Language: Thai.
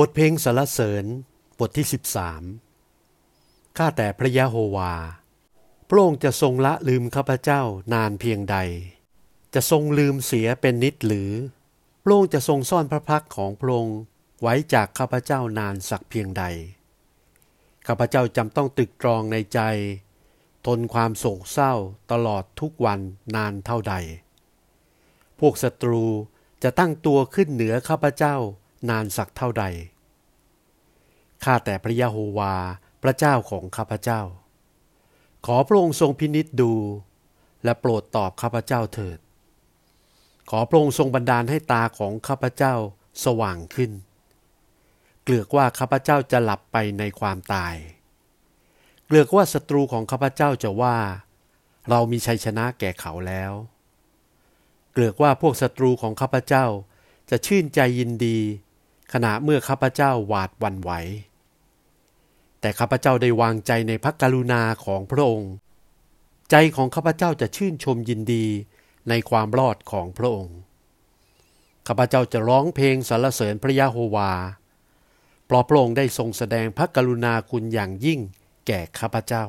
บทเพลงสรรเสริญบทที่ 13 ข้าแต่พระยะโฮวา พระองค์จะทรงละลืมข้าพเจ้านานเพียงใด จะทรงลืมเสียเป็นนิดหรือ พระองค์จะทรงซ่อนพระพักของพระองค์ไว้จากข้าพเจ้านานสักเพียงใด ข้าพเจ้าจำต้องตึกตรองในใจ ทนความโศกเศร้าตลอดทุกวันนานเท่าใด พวกศัตรูจะตั้งตัวขึ้นเหนือข้าพเจ้า นานสักเท่าใด ข้าแต่พระยะโฮวาพระเจ้าของข้าพเจ้า ขอพระองค์ทรงพินิษดู และโปรดตอบข้าพเจ้าเถิด ขอพระองค์ทรงบันดาลให้ตาของข้าพเจ้าสว่างขึ้น เกลือกว่าข้าพเจ้าจะหลับไปในความตาย เกลือกว่าศัตรูของข้าพเจ้าจะว่า เรามีชัยชนะแก่เขาแล้วเกลือกว่าพวกศัตรูของข้าพเจ้าจะชื่นใจยินดี ขณะเมื่อข้าพเจ้าหวาดวันไหว แต่ข้าพเจ้าได้วางใจในพระกรุณาของพระองค์ ใจของข้าพเจ้าจะชื่นชมยินดีในความรอดของพระองค์ข้าพเจ้าจะร้องเพลงสรรเสริญพระยะโฮวาเพราะพระองค์ได้ทรงแสดงพระกรุณาคุณอย่างยิ่งแก่ข้าพเจ้า